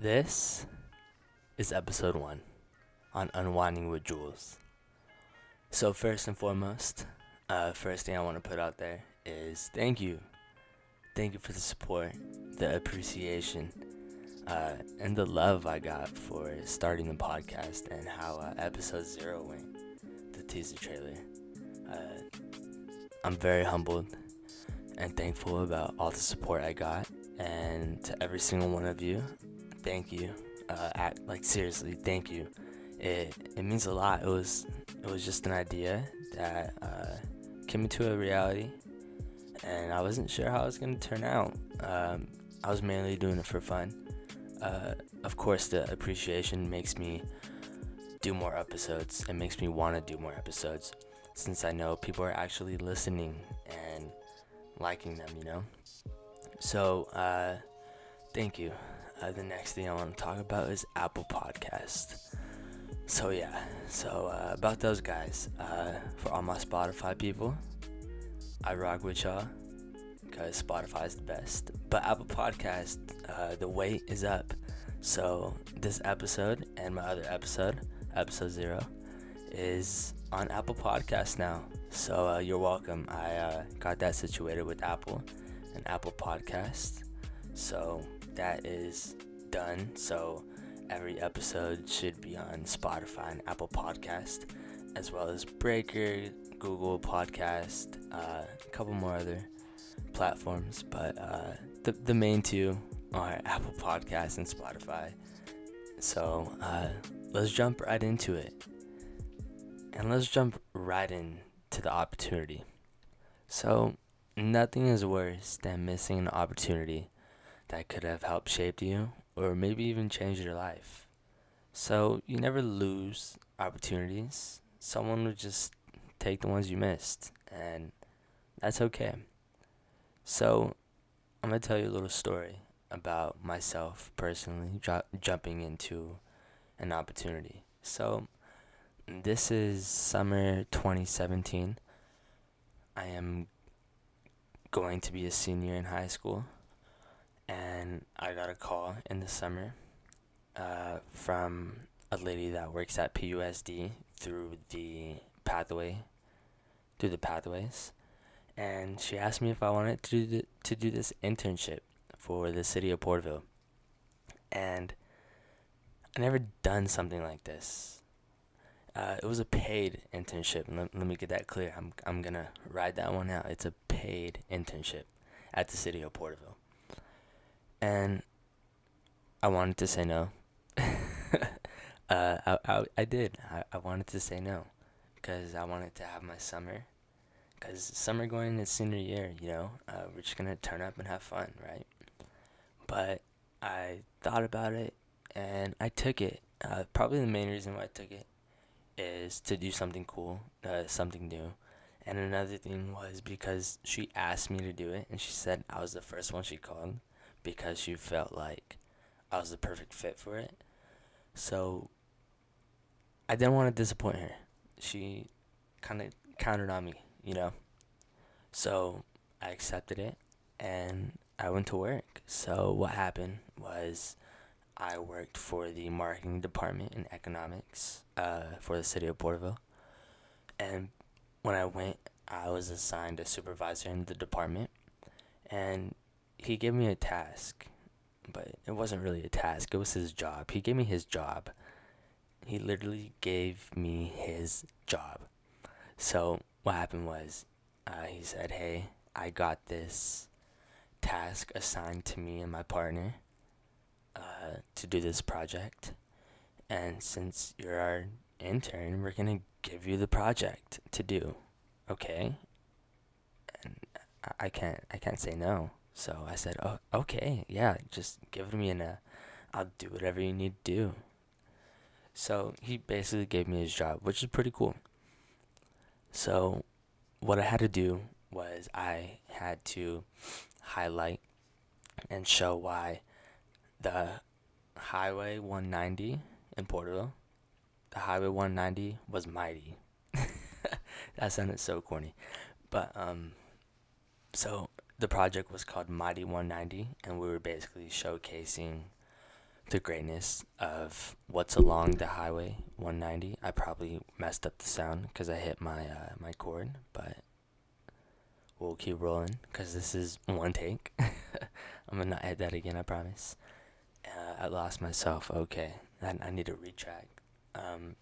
This is episode one on Unwinding with Jules. So, first and foremost, uh, first thing I want to put out there is thank you. Thank you for the support, the appreciation, uh, and the love I got for starting the podcast and how uh, episode zero went, the teaser trailer. Uh, I'm very humbled and thankful about all the support I got, and to every single one of you, thank you. Uh, like seriously, thank you. It it means a lot. It was it was just an idea that uh, came into a reality, and I wasn't sure how it was gonna turn out. Um, I was mainly doing it for fun. Uh, of course, the appreciation makes me do more episodes. It makes me want to do more episodes, since I know people are actually listening and liking them. You know. So, uh, thank you. Uh, the next thing I want to talk about is Apple Podcast. So yeah, so uh, about those guys. Uh, for all my Spotify people, I rock with y'all because Spotify is the best. But Apple Podcast, uh, the wait is up. So this episode and my other episode, episode zero, is on Apple Podcast now. So uh, you're welcome. I uh, got that situated with Apple and Apple Podcast. So that is done. So every episode should be on Spotify and Apple Podcast, as well as Breaker, Google Podcast, uh, a couple more other platforms. But uh, the the main two are Apple Podcast and Spotify. So uh, let's jump right into it, and let's jump right into the opportunity. So nothing is worse than missing an opportunity that could have helped shape you or maybe even change your life. So you never lose opportunities. Someone will just take the ones you missed, and that's okay. So I'm gonna tell you a little story about myself personally ju- jumping into an opportunity. So this is summer 2017. I am going to be a senior in high school and I got a call in the summer uh, from a lady that works at PUSD through the pathway, through the pathways, and she asked me if I wanted to do the, to do this internship for the city of Porterville, and I never done something like this. Uh, it was a paid internship. Let, let me get that clear. I'm I'm gonna ride that one out. It's a paid internship at the city of Porterville and I wanted to say no. uh, I, I, I did. I, I wanted to say no because I wanted to have my summer. Because summer going into senior year, you know, uh, we're just going to turn up and have fun, right? But I thought about it and I took it. Uh, probably the main reason why I took it is to do something cool, uh, something new. And another thing was because she asked me to do it and she said I was the first one she called because she felt like I was the perfect fit for it. So I didn't want to disappoint her. She kind of counted on me, you know. So I accepted it and I went to work. So what happened was I worked for the marketing department in economics uh, for the city of Porterville. And when I went, I was assigned a supervisor in the department. And he gave me a task, but it wasn't really a task. It was his job. He gave me his job. He literally gave me his job. So what happened was, uh, he said, "Hey, I got this task assigned to me and my partner uh, to do this project, and since you're our intern, we're gonna give you the project to do, okay?" And I can't, I can't say no. So I said, "Oh, okay, yeah, just give me and uh, I'll do whatever you need to do." So he basically gave me his job, which is pretty cool. So what I had to do was I had to highlight and show why the Highway 190 in Porterville, the Highway 190 was mighty. that sounded so corny, but um, so the project was called Mighty 190, and we were basically showcasing the greatness of what's along the highway 190. I probably messed up the sound because I hit my uh, my cord, but we'll keep rolling because this is one take. I'm gonna not hit that again. I promise. Uh, I lost myself. Okay, I, I need to retract. Um,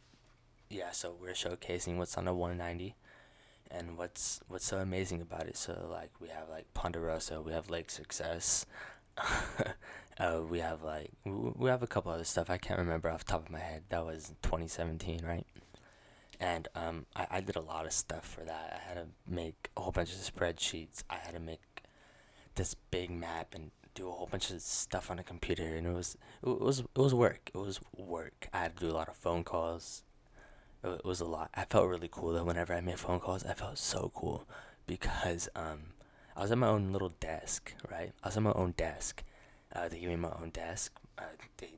yeah, so we're showcasing what's on the 190 and what's what's so amazing about it. So like we have like Ponderosa, we have Lake Success, uh, we have like we have a couple other stuff I can't remember off the top of my head. That was 2017, right? And um, I, I did a lot of stuff for that. I had to make a whole bunch of spreadsheets. I had to make this big map and do a whole bunch of stuff on a computer, and it was it was it was work. It was work. I had to do a lot of phone calls. It, was a lot. I felt really cool though. Whenever I made phone calls, I felt so cool because um, I was at my own little desk, right? I was at my own desk. Uh, they gave me my own desk. Uh, they,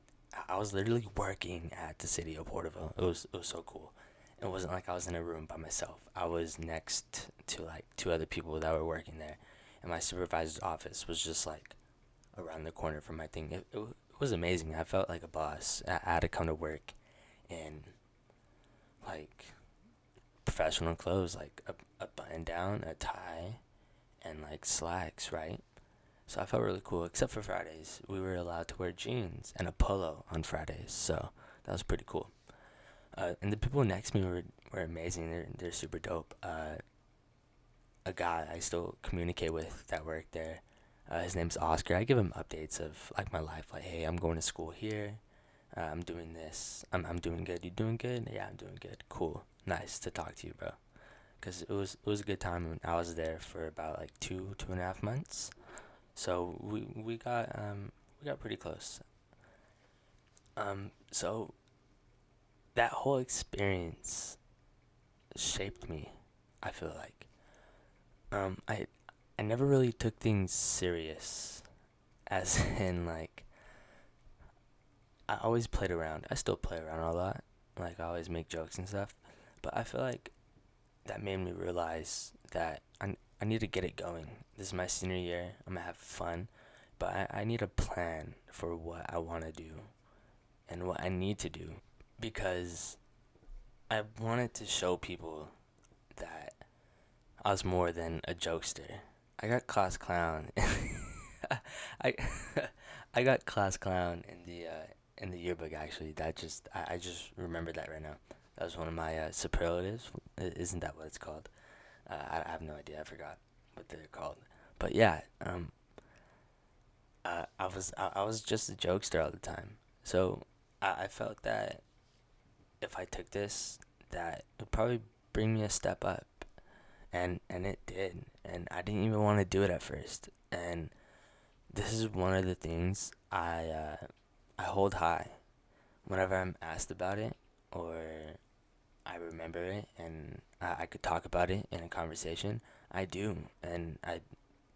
I was literally working at the city of Porterville. It was it was so cool. It wasn't like I was in a room by myself. I was next to like two other people that were working there, and my supervisor's office was just like around the corner from my thing. It, it, it was amazing. I felt like a boss. I, I had to come to work in like professional clothes, like a, a button down, a tie, and like slacks, right? So I felt really cool, except for Fridays. We were allowed to wear jeans and a polo on Fridays, so that was pretty cool. Uh, and the people next to me were, were amazing. They're, they're super dope. Uh, a guy I still communicate with that worked there uh, his name's Oscar. I give him updates of like my life, like, hey, I'm going to school here. Uh, I'm doing this. I'm I'm doing good. You doing good? Yeah, I'm doing good. Cool. Nice to talk to you, bro. Cause it was it was a good time. I was there for about like two two and a half months, so we we got um we got pretty close. Um, so that whole experience shaped me. I feel like. Um, I I never really took things serious, as in like. I always played around. I still play around a lot. Like I always make jokes and stuff, but I feel like that made me realize that I I need to get it going. This is my senior year. I'm gonna have fun, but I, I need a plan for what I want to do, and what I need to do, because I wanted to show people that I was more than a jokester. I got class clown. I I got class clown in the uh, in the yearbook actually. That just I, I just remember that right now. That was one of my uh, superlatives. Isn't that what it's called? Uh, I, I have no idea. I forgot what they're called. But yeah, um, uh, I was I, I was just a jokester all the time. So I, I felt that if I took this, that would probably bring me a step up and and it did and i didn't even want to do it at first and this is one of the things i uh, i hold high whenever i'm asked about it or i remember it and I, I could talk about it in a conversation i do and i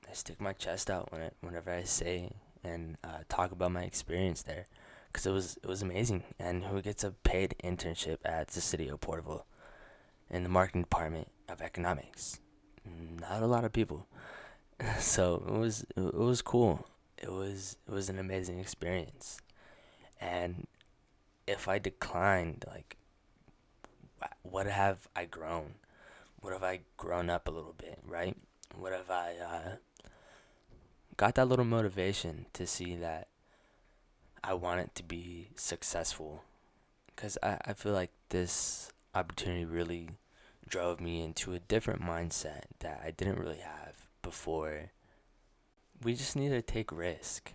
i stick my chest out when it, whenever i say and uh, talk about my experience there because it was it was amazing and who gets a paid internship at the city of porterville in the marketing department of economics. Not a lot of people. So it was it was cool. It was it was an amazing experience. And if I declined, like, what have I grown? What have I grown up a little bit, right? What have I uh, got that little motivation to see that I want it to be successful? Because I, I feel like this opportunity really drove me into a different mindset that I didn't really have before. We just need to take risk.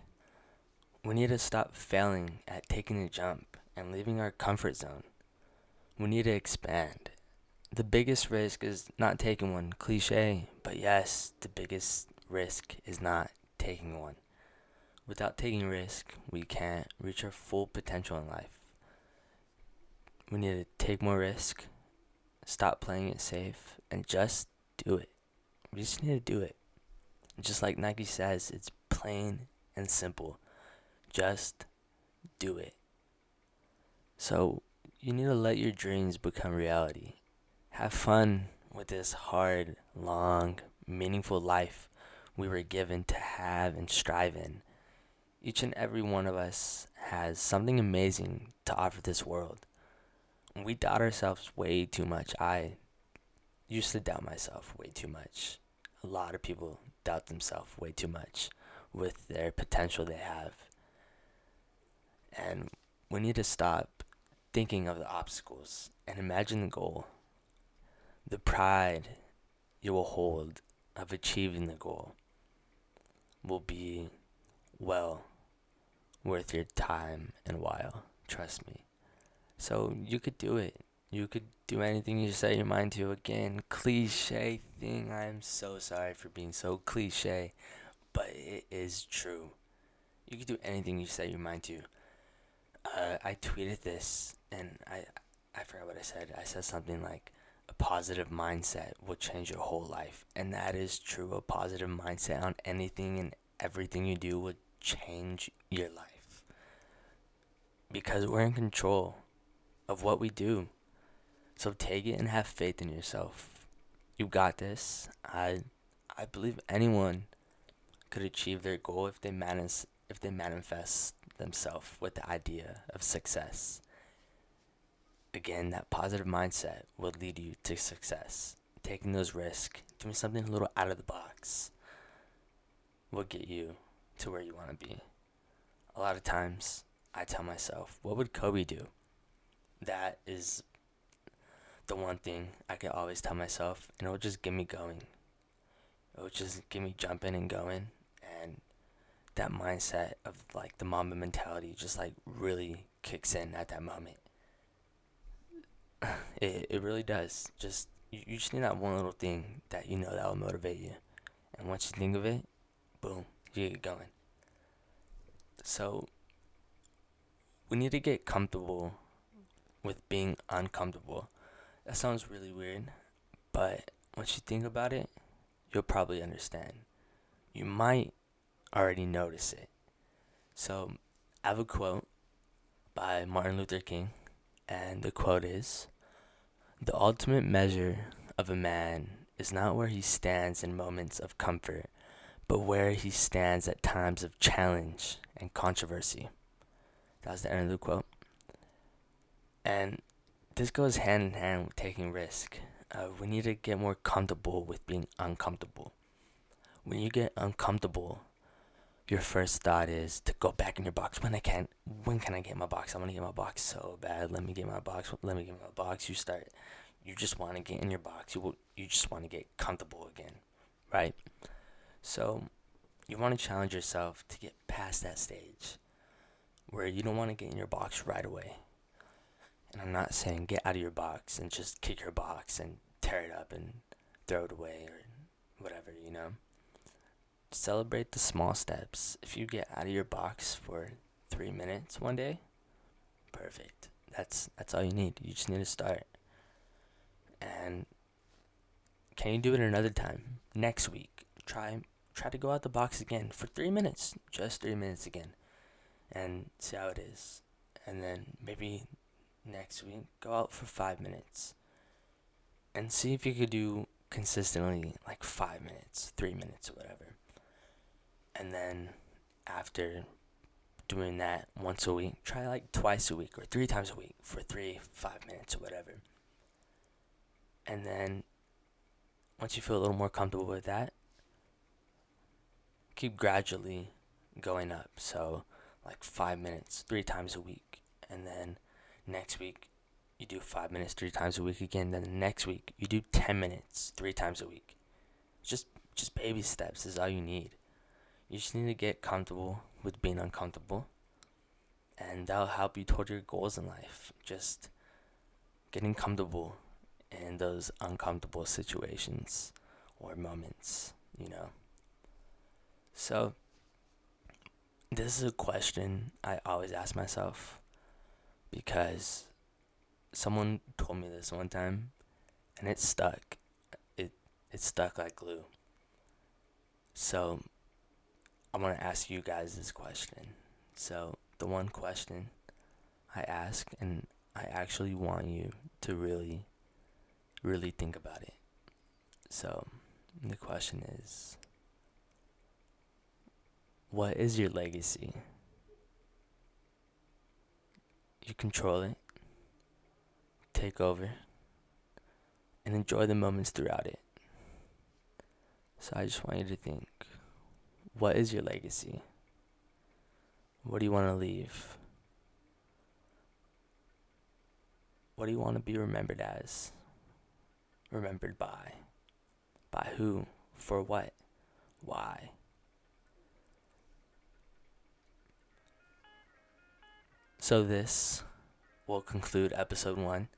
We need to stop failing at taking a jump and leaving our comfort zone. We need to expand. The biggest risk is not taking one, cliche, but yes, the biggest risk is not taking one. Without taking risk, we can't reach our full potential in life. We need to take more risk, stop playing it safe and just do it. We just need to do it. Just like Nike says, it's plain and simple. Just do it. So, you need to let your dreams become reality. Have fun with this hard, long, meaningful life we were given to have and strive in. Each and every one of us has something amazing to offer this world. We doubt ourselves way too much. I used to doubt myself way too much. A lot of people doubt themselves way too much with their potential they have. And we need to stop thinking of the obstacles and imagine the goal. The pride you will hold of achieving the goal will be well worth your time and while. Trust me. So you could do it. You could do anything you set your mind to. Again, cliche thing. I'm so sorry for being so cliche, but it is true. You could do anything you set your mind to. Uh, I tweeted this and I I forgot what I said. I said something like a positive mindset will change your whole life. And that is true. A positive mindset on anything and everything you do will change your life. Because we're in control of what we do. So take it and have faith in yourself. You got this. I I believe anyone could achieve their goal if they manage if they manifest themselves with the idea of success. Again, that positive mindset will lead you to success. Taking those risks, doing something a little out of the box will get you to where you want to be. A lot of times, I tell myself, what would Kobe do? That is the one thing I can always tell myself, and it will just get me going. It will just get me jumping and going, that mindset of like the Mamba mentality just like really kicks in at that moment. It it really does. Just you, you just need that one little thing that you know that will motivate you, and once you think of it, boom, you get going. So we need to get comfortable with being uncomfortable. That sounds really weird, but once you think about it, you'll probably understand. You might already notice it. So, I have a quote by Martin Luther King, and the quote is The ultimate measure of a man is not where he stands in moments of comfort, but where he stands at times of challenge and controversy. That was the end of the quote. And this goes hand in hand with taking risk. Uh, we need to get more comfortable with being uncomfortable. When you get uncomfortable, your first thought is to go back in your box. When I can, when can I get my box? I want to get my box so bad. Let me get my box. Let me get my box. You start. You just want to get in your box. You you just want to get comfortable again, right? So, you want to challenge yourself to get past that stage where you don't want to get in your box right away. And I'm not saying get out of your box and just kick your box and tear it up and throw it away or whatever, you know. Celebrate the small steps. If you get out of your box for 3 minutes one day, perfect. That's that's all you need. You just need to start. And can you do it another time? Next week. Try try to go out the box again for 3 minutes. Just 3 minutes again and see how it is. And then maybe next week, go out for five minutes and see if you could do consistently like five minutes, three minutes, or whatever. And then after doing that once a week, try like twice a week or three times a week for three, five minutes, or whatever. And then once you feel a little more comfortable with that, keep gradually going up. So, like five minutes three times a week, and then next week you do five minutes three times a week again. Then the next week you do ten minutes three times a week. Just just baby steps is all you need. You just need to get comfortable with being uncomfortable, and that'll help you toward your goals in life. Just getting comfortable in those uncomfortable situations or moments, you know. So this is a question I always ask myself because someone told me this one time and it stuck. It it stuck like glue. So I want to ask you guys this question. So the one question I ask and I actually want you to really really think about it. So the question is what is your legacy? you control it, take over, and enjoy the moments throughout it. So I just want you to think what is your legacy? What do you want to leave? What do you want to be remembered as? Remembered by? By who? For what? Why? So, this will conclude episode one.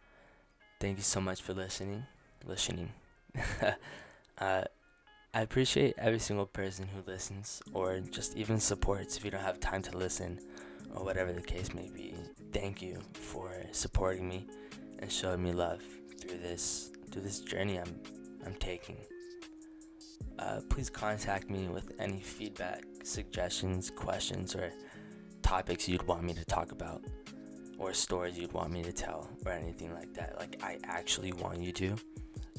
Thank you so much for listening. Listening. uh, I appreciate every single person who listens or just even supports if you don't have time to listen or whatever the case may be. Thank you for supporting me and showing me love through this through this journey I'm I'm taking. Uh, please contact me with any feedback, suggestions, questions, or topics you'd want me to talk about, or stories you'd want me to tell, or anything like that. Like I actually want you to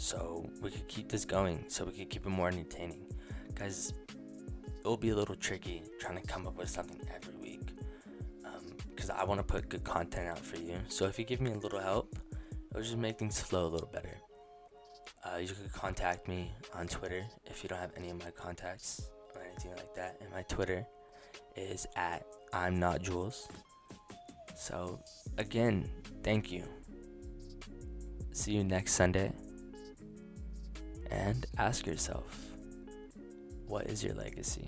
so we could keep this going so we could keep it more entertaining. Guys it will be a little tricky trying to come up with something every week because um, i want to put good content out for you. So if you give me a little help it'll just make things flow a little better. Uh, you could contact me on twitter if you don't have any of my contacts or anything like that. And my twitter is at i'm not jules. So again thank you. See you next sunday and ask yourself what is your legacy?